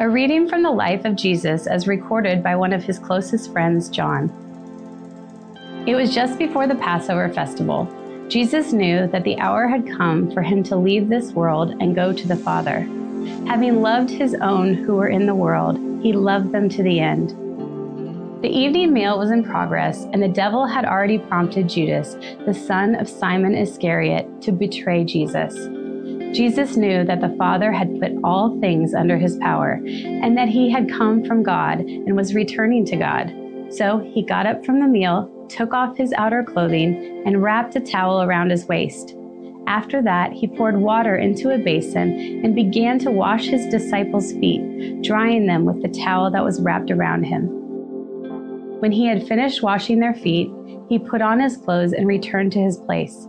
A reading from the life of Jesus as recorded by one of his closest friends, John. It was just before the Passover festival. Jesus knew that the hour had come for him to leave this world and go to the Father. Having loved his own who were in the world, he loved them to the end. The evening meal was in progress, and the devil had already prompted Judas, the son of Simon Iscariot, to betray Jesus. Jesus knew that the Father had put all things under his power, and that he had come from God and was returning to God. So he got up from the meal, took off his outer clothing, and wrapped a towel around his waist. After that, he poured water into a basin and began to wash his disciples' feet, drying them with the towel that was wrapped around him. When he had finished washing their feet, he put on his clothes and returned to his place.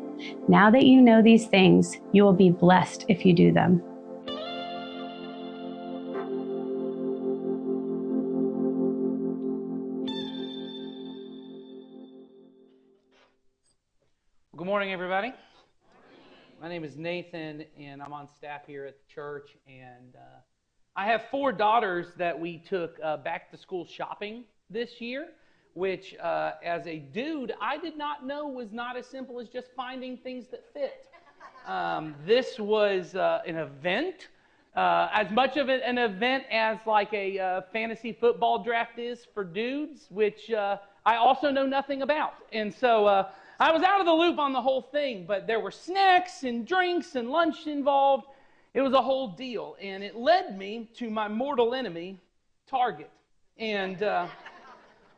Now that you know these things, you will be blessed if you do them. Good morning, everybody. My name is Nathan, and I'm on staff here at the church. And uh, I have four daughters that we took uh, back to school shopping this year, which, uh, as a dude, I did not know was not as simple as just finding things that fit. Um, this was uh, an event. Uh, as much of an event as like a uh, fantasy football draft is for dudes, which I also know nothing about. And so I was out of the loop on the whole thing, but there were snacks and drinks and lunch involved. It was a whole deal. And it led me to my mortal enemy, Target. And uh,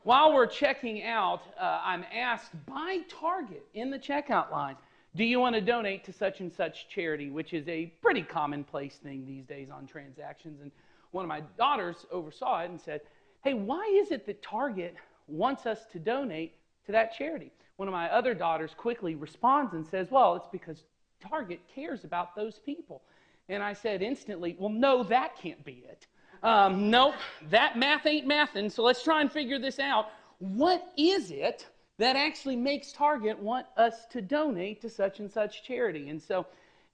while we're checking out, uh, I'm asked by Target in the checkout line, do you want to donate to such and such charity, which is a pretty commonplace thing these days on transactions. And one of my daughters oversaw it and said, hey, why is it that Target wants us to donate to that charity? One of my other daughters quickly responds and says, Well, it's because Target cares about those people. And I said instantly, Well, no, that can't be it. Um, nope, that math ain't mathing, so let's try and figure this out. What is it that actually makes Target want us to donate to such and such charity? And so,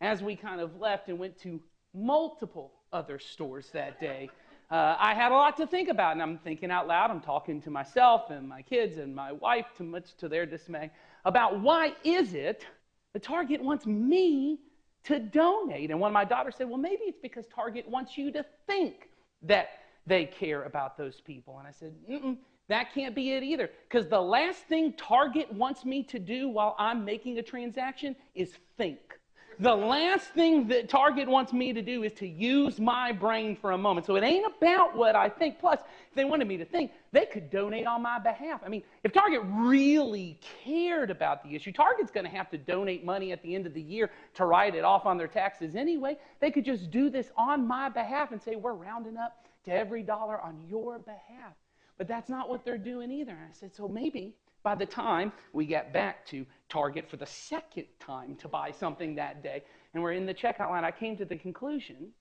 as we kind of left and went to multiple other stores that day, uh, I had a lot to think about, and I'm thinking out loud. I'm talking to myself and my kids and my wife, to much to their dismay, about why is it the Target wants me to donate? And one of my daughters said, "Well, maybe it's because Target wants you to think that they care about those people." And I said, Mm-mm, "That can't be it either, because the last thing Target wants me to do while I'm making a transaction is think." the last thing that Target wants me to do is to use my brain for a moment. So it ain't about what I think. Plus, if they wanted me to think, they could donate on my behalf. I mean, if Target really cared about the issue, Target's going to have to donate money at the end of the year to write it off on their taxes anyway. They could just do this on my behalf and say, we're rounding up to every dollar on your behalf. But that's not what they're doing either. I said, so maybe by the time we get back to Target for the second time to buy something that day, and we're in the checkout line, I came to the conclusion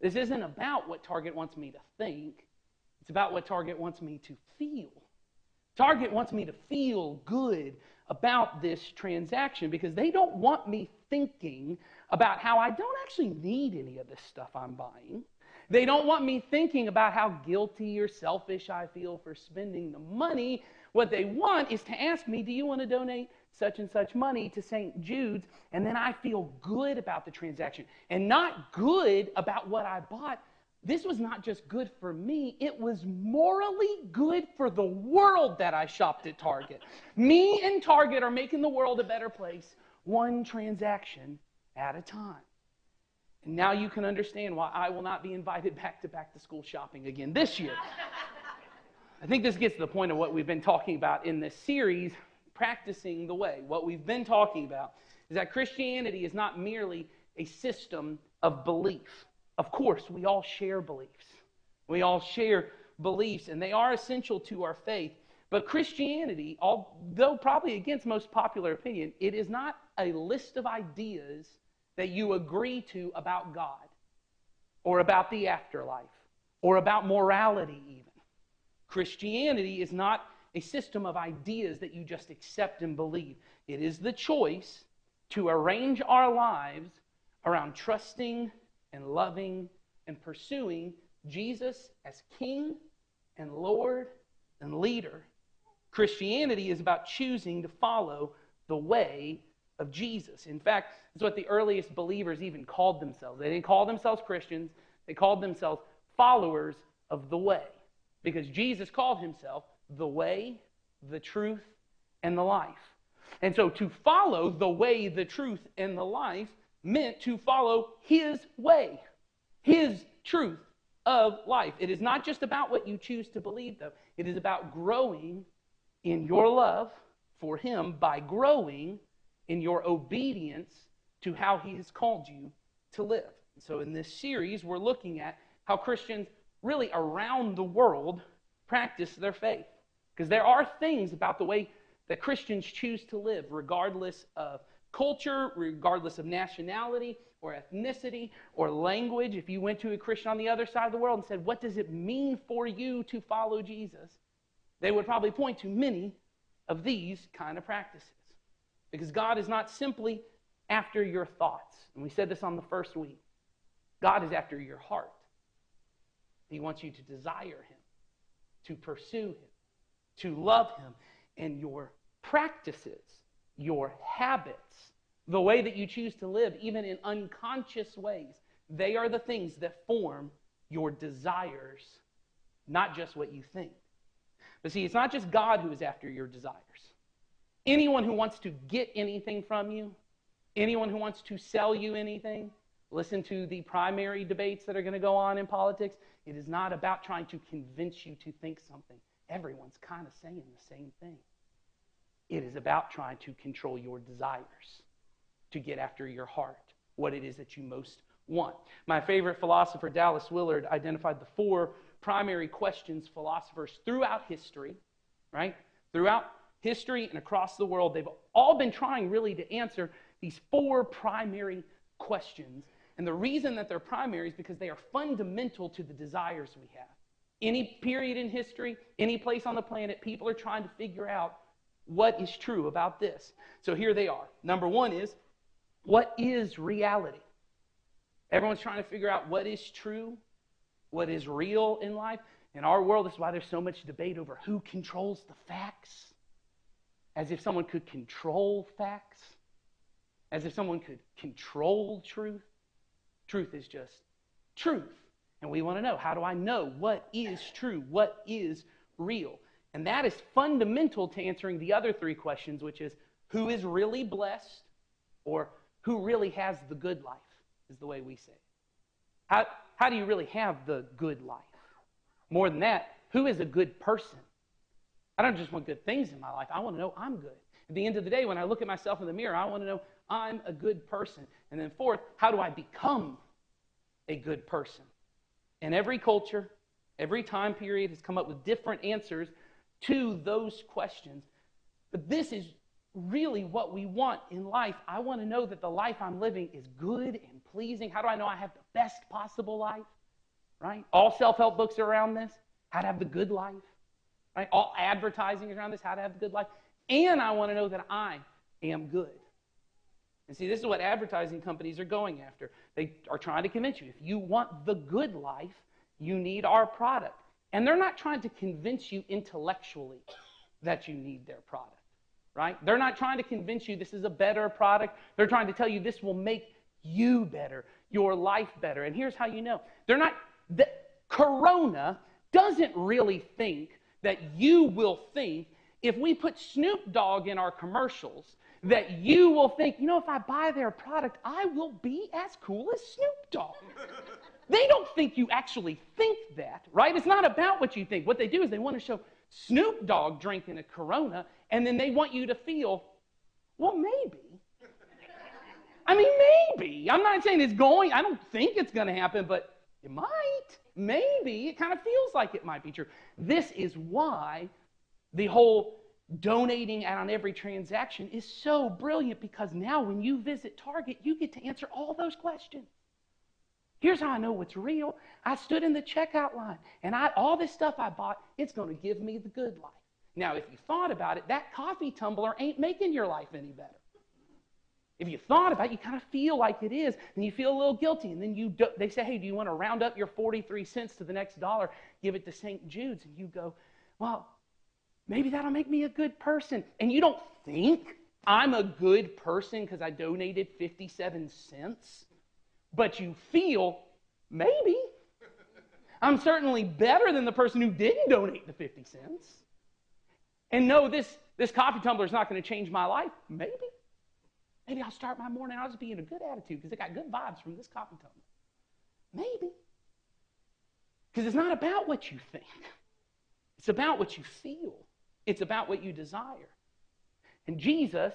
this isn't about what Target wants me to think, it's about what Target wants me to feel. Target wants me to feel good about this transaction because they don't want me thinking about how I don't actually need any of this stuff I'm buying. They don't want me thinking about how guilty or selfish I feel for spending the money what they want is to ask me, Do you want to donate such and such money to St. Jude's? And then I feel good about the transaction and not good about what I bought. This was not just good for me, it was morally good for the world that I shopped at Target. me and Target are making the world a better place, one transaction at a time. And now you can understand why I will not be invited back to back to school shopping again this year. I think this gets to the point of what we've been talking about in this series, practicing the way. What we've been talking about is that Christianity is not merely a system of belief. Of course, we all share beliefs. We all share beliefs, and they are essential to our faith. But Christianity, although probably against most popular opinion, it is not a list of ideas that you agree to about God or about the afterlife or about morality, even. Christianity is not a system of ideas that you just accept and believe. It is the choice to arrange our lives around trusting and loving and pursuing Jesus as King and Lord and leader. Christianity is about choosing to follow the way of Jesus. In fact, it's what the earliest believers even called themselves. They didn't call themselves Christians, they called themselves followers of the way. Because Jesus called himself the way, the truth, and the life. And so to follow the way, the truth, and the life meant to follow his way, his truth of life. It is not just about what you choose to believe, though, it is about growing in your love for him by growing in your obedience to how he has called you to live. So, in this series, we're looking at how Christians really around the world practice their faith. Because there are things about the way that Christians choose to live, regardless of culture, regardless of nationality or ethnicity or language. If you went to a Christian on the other side of the world and said, What does it mean for you to follow Jesus? they would probably point to many of these kind of practices. Because God is not simply after your thoughts. And we said this on the first week. God is after your heart. He wants you to desire Him, to pursue Him, to love Him. And your practices, your habits, the way that you choose to live, even in unconscious ways, they are the things that form your desires, not just what you think. But see, it's not just God who is after your desires. Anyone who wants to get anything from you, anyone who wants to sell you anything, listen to the primary debates that are going to go on in politics. It is not about trying to convince you to think something. Everyone's kind of saying the same thing. It is about trying to control your desires, to get after your heart, what it is that you most want. My favorite philosopher, Dallas Willard, identified the four primary questions philosophers throughout history, right? Throughout history and across the world, they've all been trying really to answer these four primary questions. And the reason that they're primary is because they are fundamental to the desires we have. Any period in history, any place on the planet, people are trying to figure out what is true about this. So here they are. Number one is what is reality? Everyone's trying to figure out what is true, what is real in life. In our world, this is why there's so much debate over who controls the facts. As if someone could control facts, as if someone could control truth. Truth is just truth. And we want to know how do I know what is true? What is real? And that is fundamental to answering the other three questions, which is who is really blessed or who really has the good life, is the way we say it. How, how do you really have the good life? More than that, who is a good person? I don't just want good things in my life. I want to know I'm good. At the end of the day, when I look at myself in the mirror, I want to know I'm a good person. And then, fourth, how do I become a good person? And every culture, every time period has come up with different answers to those questions. But this is really what we want in life. I want to know that the life I'm living is good and pleasing. How do I know I have the best possible life? Right? All self help books are around this. How to have the good life. Right? All advertising is around this. How to have the good life. And I want to know that I am good. And see, this is what advertising companies are going after. They are trying to convince you if you want the good life, you need our product. And they're not trying to convince you intellectually that you need their product right? They're not trying to convince you this is a better product. They're trying to tell you this will make you better, your life better. And here's how you know they're not, the, Corona doesn't really think that you will think if we put Snoop Dogg in our commercials, that you will think, you know, if I buy their product, I will be as cool as Snoop Dogg. they don't think you actually think that, right? It's not about what you think. What they do is they want to show Snoop Dogg drinking a Corona, and then they want you to feel, well, maybe. I mean, maybe. I'm not saying it's going, I don't think it's going to happen, but it might. maybe it kind of feels like it might be true. This is why the whole donating on every transaction is so brilliant because now when you visit Target, you get to answer all those questions. Here's how I know what's real. I stood in the checkout line and I all this stuff I bought, it's going to give me the good life. Now, if you thought about it, that coffee tumbler ain't making your life any better. If you thought about it, you kind of feel like it is, and you feel a little guilty. And then you do, they say, hey, do you want to round up your 43 cents to the next dollar, give it to St. Jude's? And you go, well, maybe that'll make me a good person. And you don't think I'm a good person because I donated 57 cents, but you feel maybe. I'm certainly better than the person who didn't donate the 50 cents. And no, this, this coffee tumbler is not going to change my life. Maybe. Maybe I'll start my morning. I'll just be in a good attitude because I got good vibes from this coffee tumbler. Maybe. Because it's not about what you think, it's about what you feel, it's about what you desire. And Jesus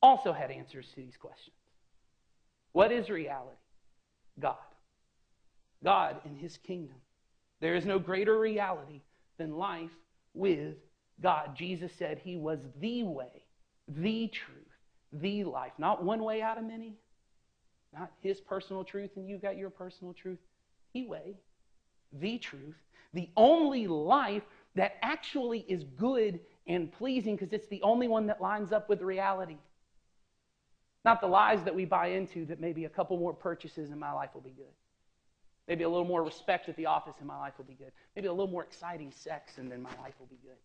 also had answers to these questions. What is reality? God. God in his kingdom. There is no greater reality than life with God. Jesus said he was the way, the truth, the life. Not one way out of many, not his personal truth and you've got your personal truth. He way, the truth, the only life that actually is good and pleasing because it's the only one that lines up with reality. Not the lies that we buy into that maybe a couple more purchases in my life will be good. Maybe a little more respect at the office in my life will be good. Maybe a little more exciting sex and then my life will be good.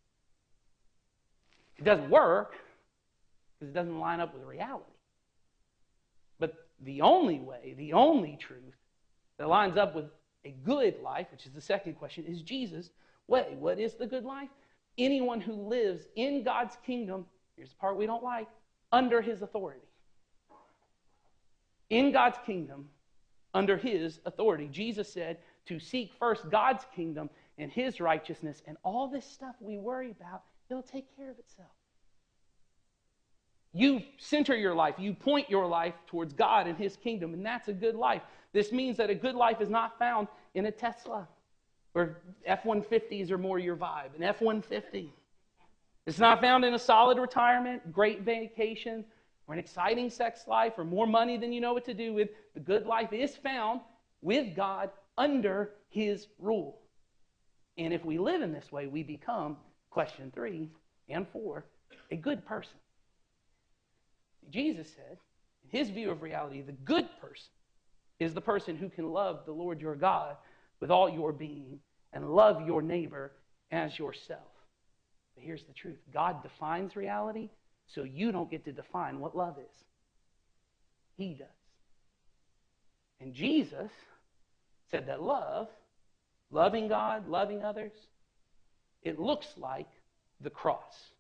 It doesn't work because it doesn't line up with reality. But the only way, the only truth that lines up with a good life, which is the second question, is Jesus' way. What is the good life? Anyone who lives in God's kingdom, here's the part we don't like, under his authority. In God's kingdom, under his authority. Jesus said to seek first God's kingdom and his righteousness, and all this stuff we worry about, it'll take care of itself. You center your life, you point your life towards God and His kingdom, and that's a good life. This means that a good life is not found in a Tesla or F 150s are more your vibe, an F 150. It's not found in a solid retirement, great vacation, or an exciting sex life, or more money than you know what to do with. The good life is found with God under His rule. And if we live in this way, we become, question three and four, a good person. Jesus said, in his view of reality, the good person is the person who can love the Lord your God with all your being and love your neighbor as yourself. But here's the truth God defines reality, so you don't get to define what love is. He does. And Jesus said that love, loving God, loving others, it looks like the cross.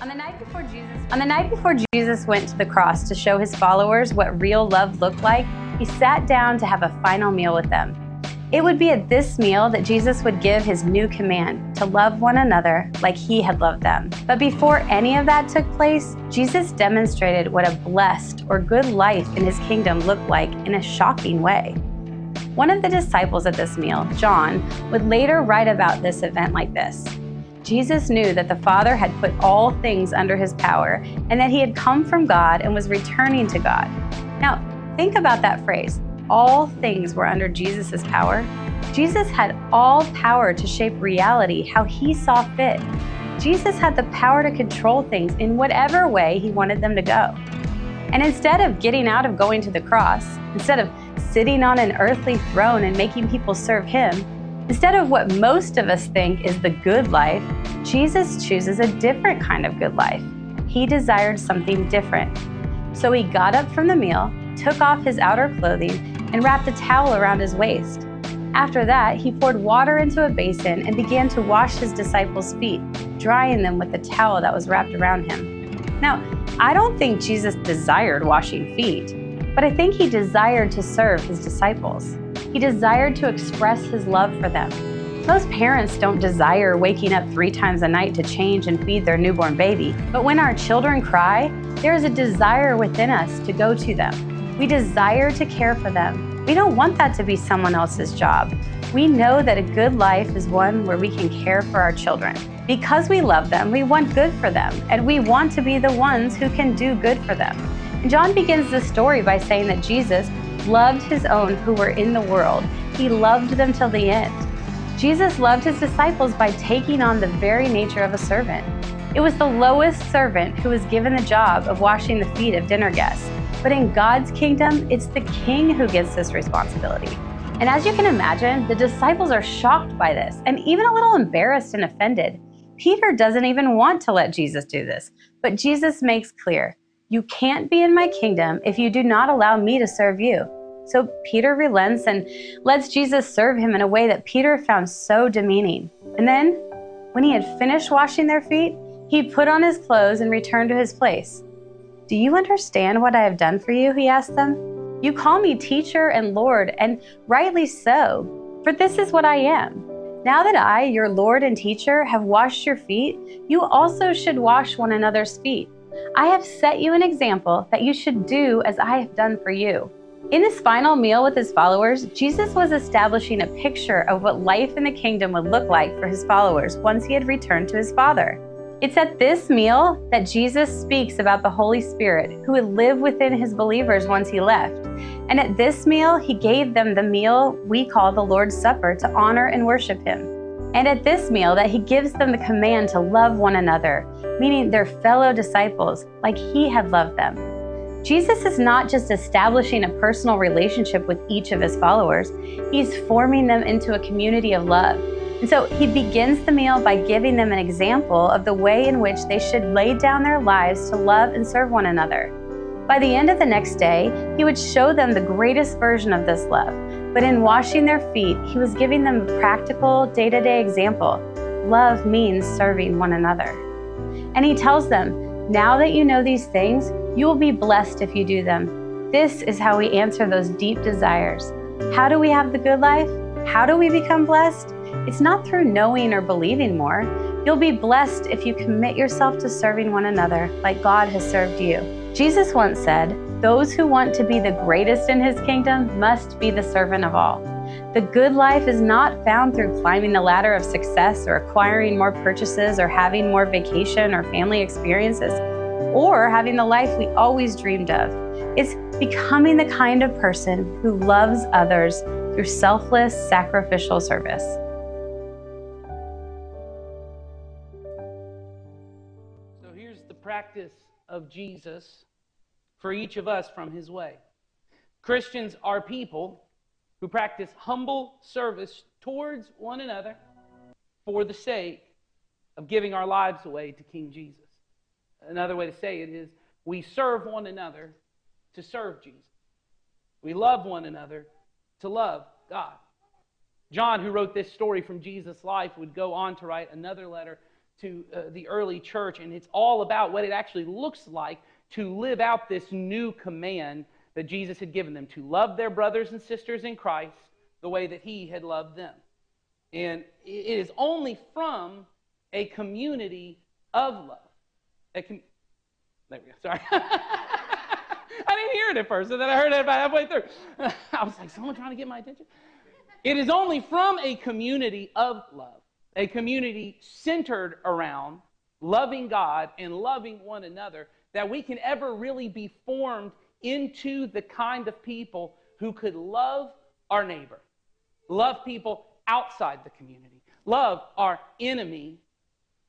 On the night before Jesus on the night before Jesus went to the cross to show his followers what real love looked like, he sat down to have a final meal with them. It would be at this meal that Jesus would give his new command to love one another like he had loved them. But before any of that took place, Jesus demonstrated what a blessed or good life in his kingdom looked like in a shocking way. One of the disciples at this meal, John, would later write about this event like this Jesus knew that the Father had put all things under his power and that he had come from God and was returning to God. Now, think about that phrase all things were under Jesus' power. Jesus had all power to shape reality how he saw fit. Jesus had the power to control things in whatever way he wanted them to go. And instead of getting out of going to the cross, instead of sitting on an earthly throne and making people serve him, Instead of what most of us think is the good life, Jesus chooses a different kind of good life. He desired something different. So he got up from the meal, took off his outer clothing, and wrapped a towel around his waist. After that, he poured water into a basin and began to wash his disciples' feet, drying them with the towel that was wrapped around him. Now, I don't think Jesus desired washing feet, but I think he desired to serve his disciples. He desired to express his love for them. Most parents don't desire waking up three times a night to change and feed their newborn baby, but when our children cry, there is a desire within us to go to them. We desire to care for them. We don't want that to be someone else's job. We know that a good life is one where we can care for our children. Because we love them, we want good for them, and we want to be the ones who can do good for them. John begins the story by saying that Jesus loved his own who were in the world. He loved them till the end. Jesus loved his disciples by taking on the very nature of a servant. It was the lowest servant who was given the job of washing the feet of dinner guests. But in God's kingdom, it's the king who gets this responsibility. And as you can imagine, the disciples are shocked by this and even a little embarrassed and offended. Peter doesn't even want to let Jesus do this, but Jesus makes clear you can't be in my kingdom if you do not allow me to serve you. So Peter relents and lets Jesus serve him in a way that Peter found so demeaning. And then, when he had finished washing their feet, he put on his clothes and returned to his place. Do you understand what I have done for you? He asked them. You call me teacher and Lord, and rightly so, for this is what I am. Now that I, your Lord and teacher, have washed your feet, you also should wash one another's feet. I have set you an example that you should do as I have done for you. In his final meal with his followers, Jesus was establishing a picture of what life in the kingdom would look like for his followers once he had returned to his Father. It's at this meal that Jesus speaks about the Holy Spirit who would live within his believers once he left. And at this meal, he gave them the meal we call the Lord's Supper to honor and worship him. And at this meal, that he gives them the command to love one another, meaning their fellow disciples, like he had loved them. Jesus is not just establishing a personal relationship with each of his followers, he's forming them into a community of love. And so he begins the meal by giving them an example of the way in which they should lay down their lives to love and serve one another. By the end of the next day, he would show them the greatest version of this love. But in washing their feet, he was giving them a practical, day to day example. Love means serving one another. And he tells them, Now that you know these things, you will be blessed if you do them. This is how we answer those deep desires. How do we have the good life? How do we become blessed? It's not through knowing or believing more. You'll be blessed if you commit yourself to serving one another like God has served you. Jesus once said, Those who want to be the greatest in his kingdom must be the servant of all. The good life is not found through climbing the ladder of success or acquiring more purchases or having more vacation or family experiences or having the life we always dreamed of. It's becoming the kind of person who loves others through selfless, sacrificial service. Practice of Jesus for each of us from his way. Christians are people who practice humble service towards one another for the sake of giving our lives away to King Jesus. Another way to say it is we serve one another to serve Jesus. We love one another to love God. John, who wrote this story from Jesus' life, would go on to write another letter to uh, the early church, and it's all about what it actually looks like to live out this new command that Jesus had given them to love their brothers and sisters in Christ the way that he had loved them. And it is only from a community of love. A com- there we go. Sorry. I didn't hear it at first, and then I heard it about halfway through. I was like, someone trying to get my attention? It is only from a community of love a community centered around loving God and loving one another, that we can ever really be formed into the kind of people who could love our neighbor, love people outside the community, love our enemy.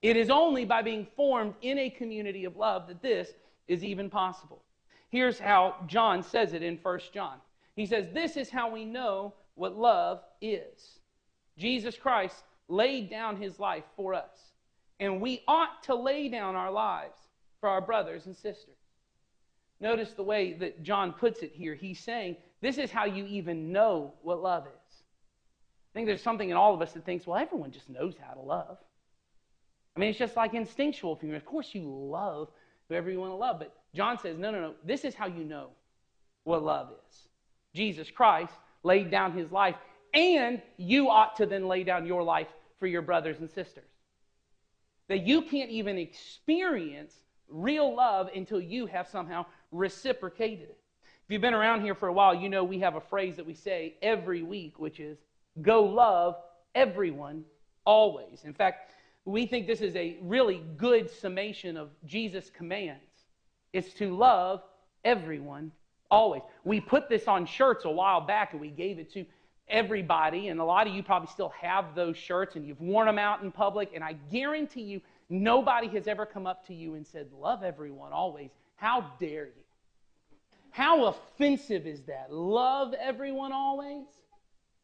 It is only by being formed in a community of love that this is even possible. Here's how John says it in 1 John. He says, This is how we know what love is. Jesus Christ laid down his life for us. And we ought to lay down our lives for our brothers and sisters. Notice the way that John puts it here. He's saying, This is how you even know what love is. I think there's something in all of us that thinks, Well, everyone just knows how to love. I mean, it's just like instinctual for you. Of course, you love whoever you want to love. But John says, No, no, no. This is how you know what love is. Jesus Christ laid down his life, and you ought to then lay down your life for your brothers and sisters. That you can't even experience real love until you have somehow reciprocated it. If you've been around here for a while, you know we have a phrase that we say every week, which is go love everyone always. In fact, we think this is a really good summation of Jesus' commands. It's to love everyone always. We put this on shirts a while back and we gave it to everybody, and a lot of you probably still have those shirts and you've worn them out in public, and I guarantee you nobody has ever come up to you and said, Love everyone always. How dare you? How offensive is that? Love everyone always?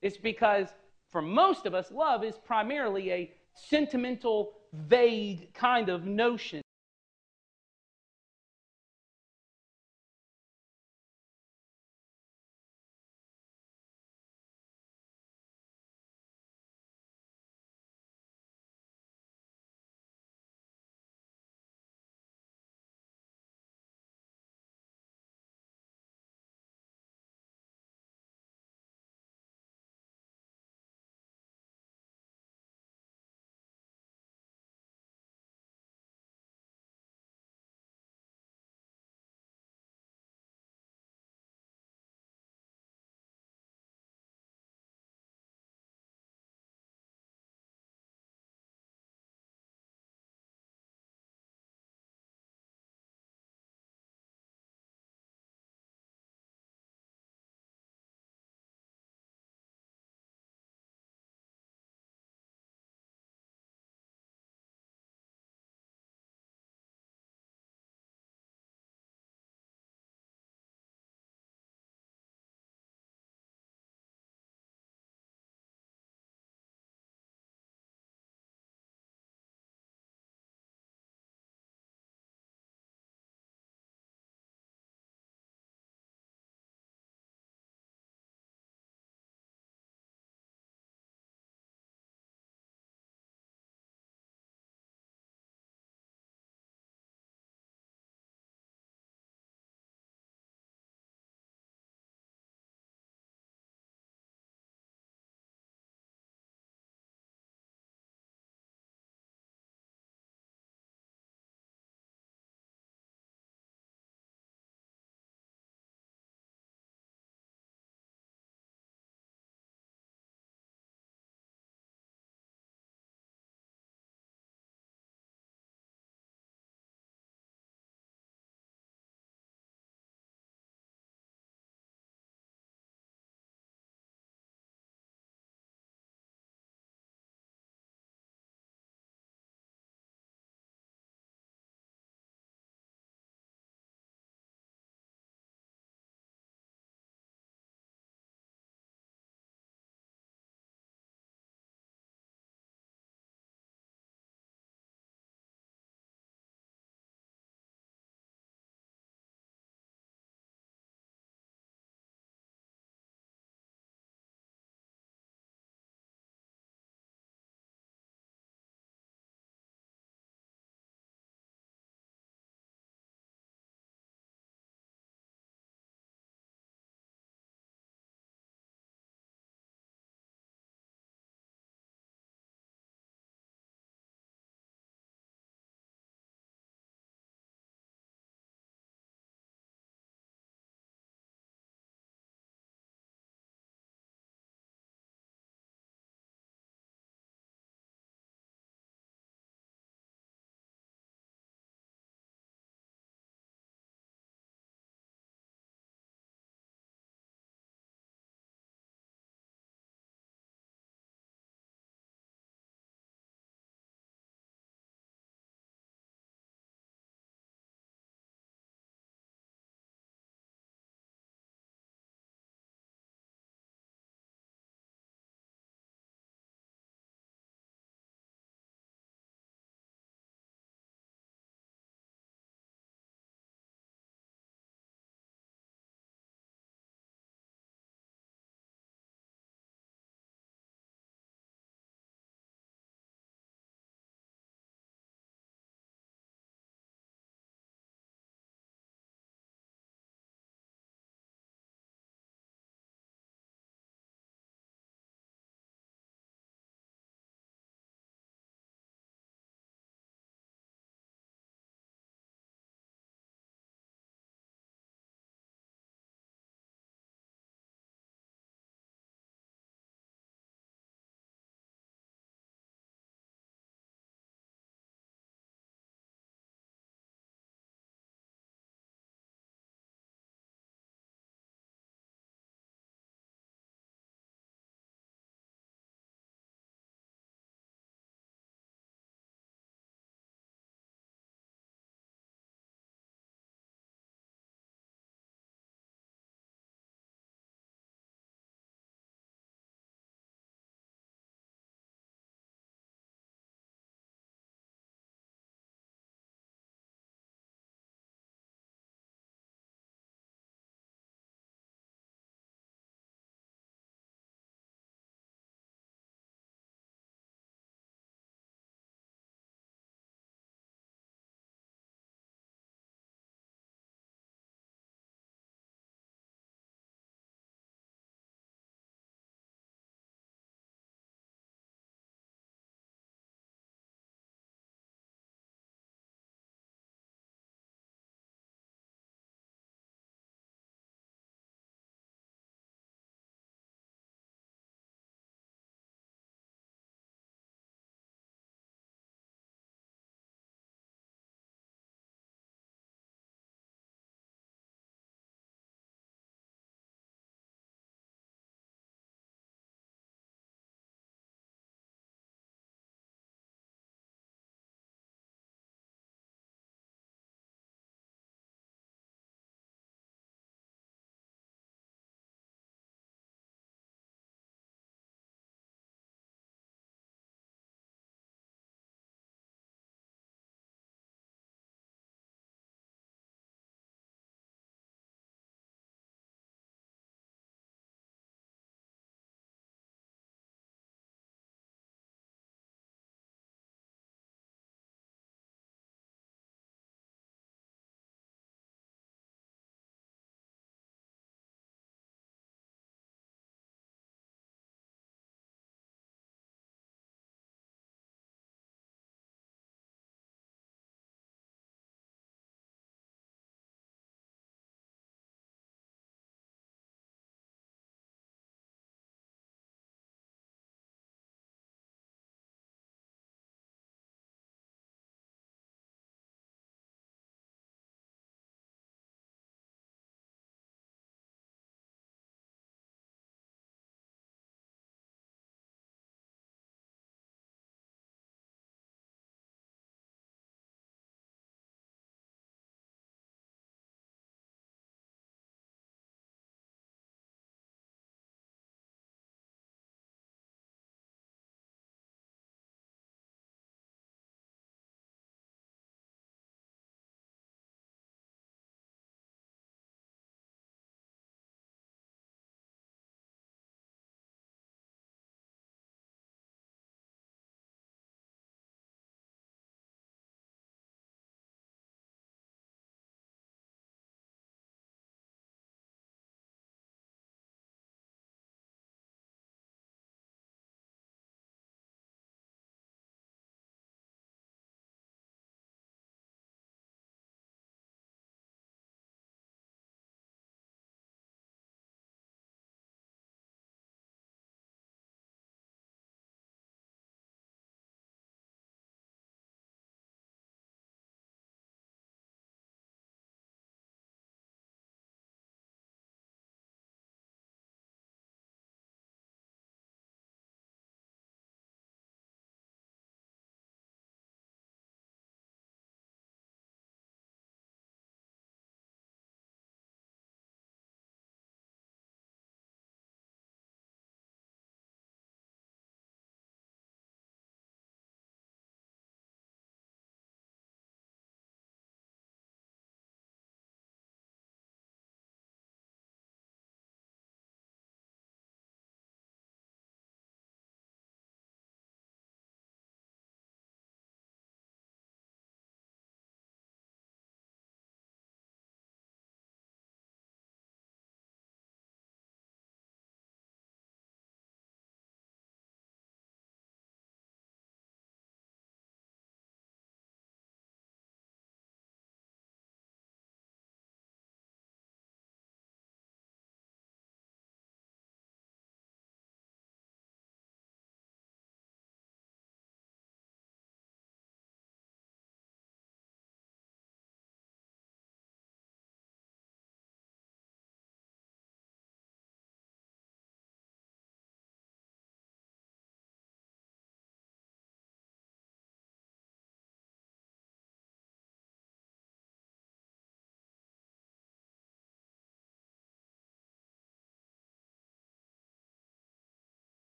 It's because for most of us, love is primarily a sentimental, vague kind of notion.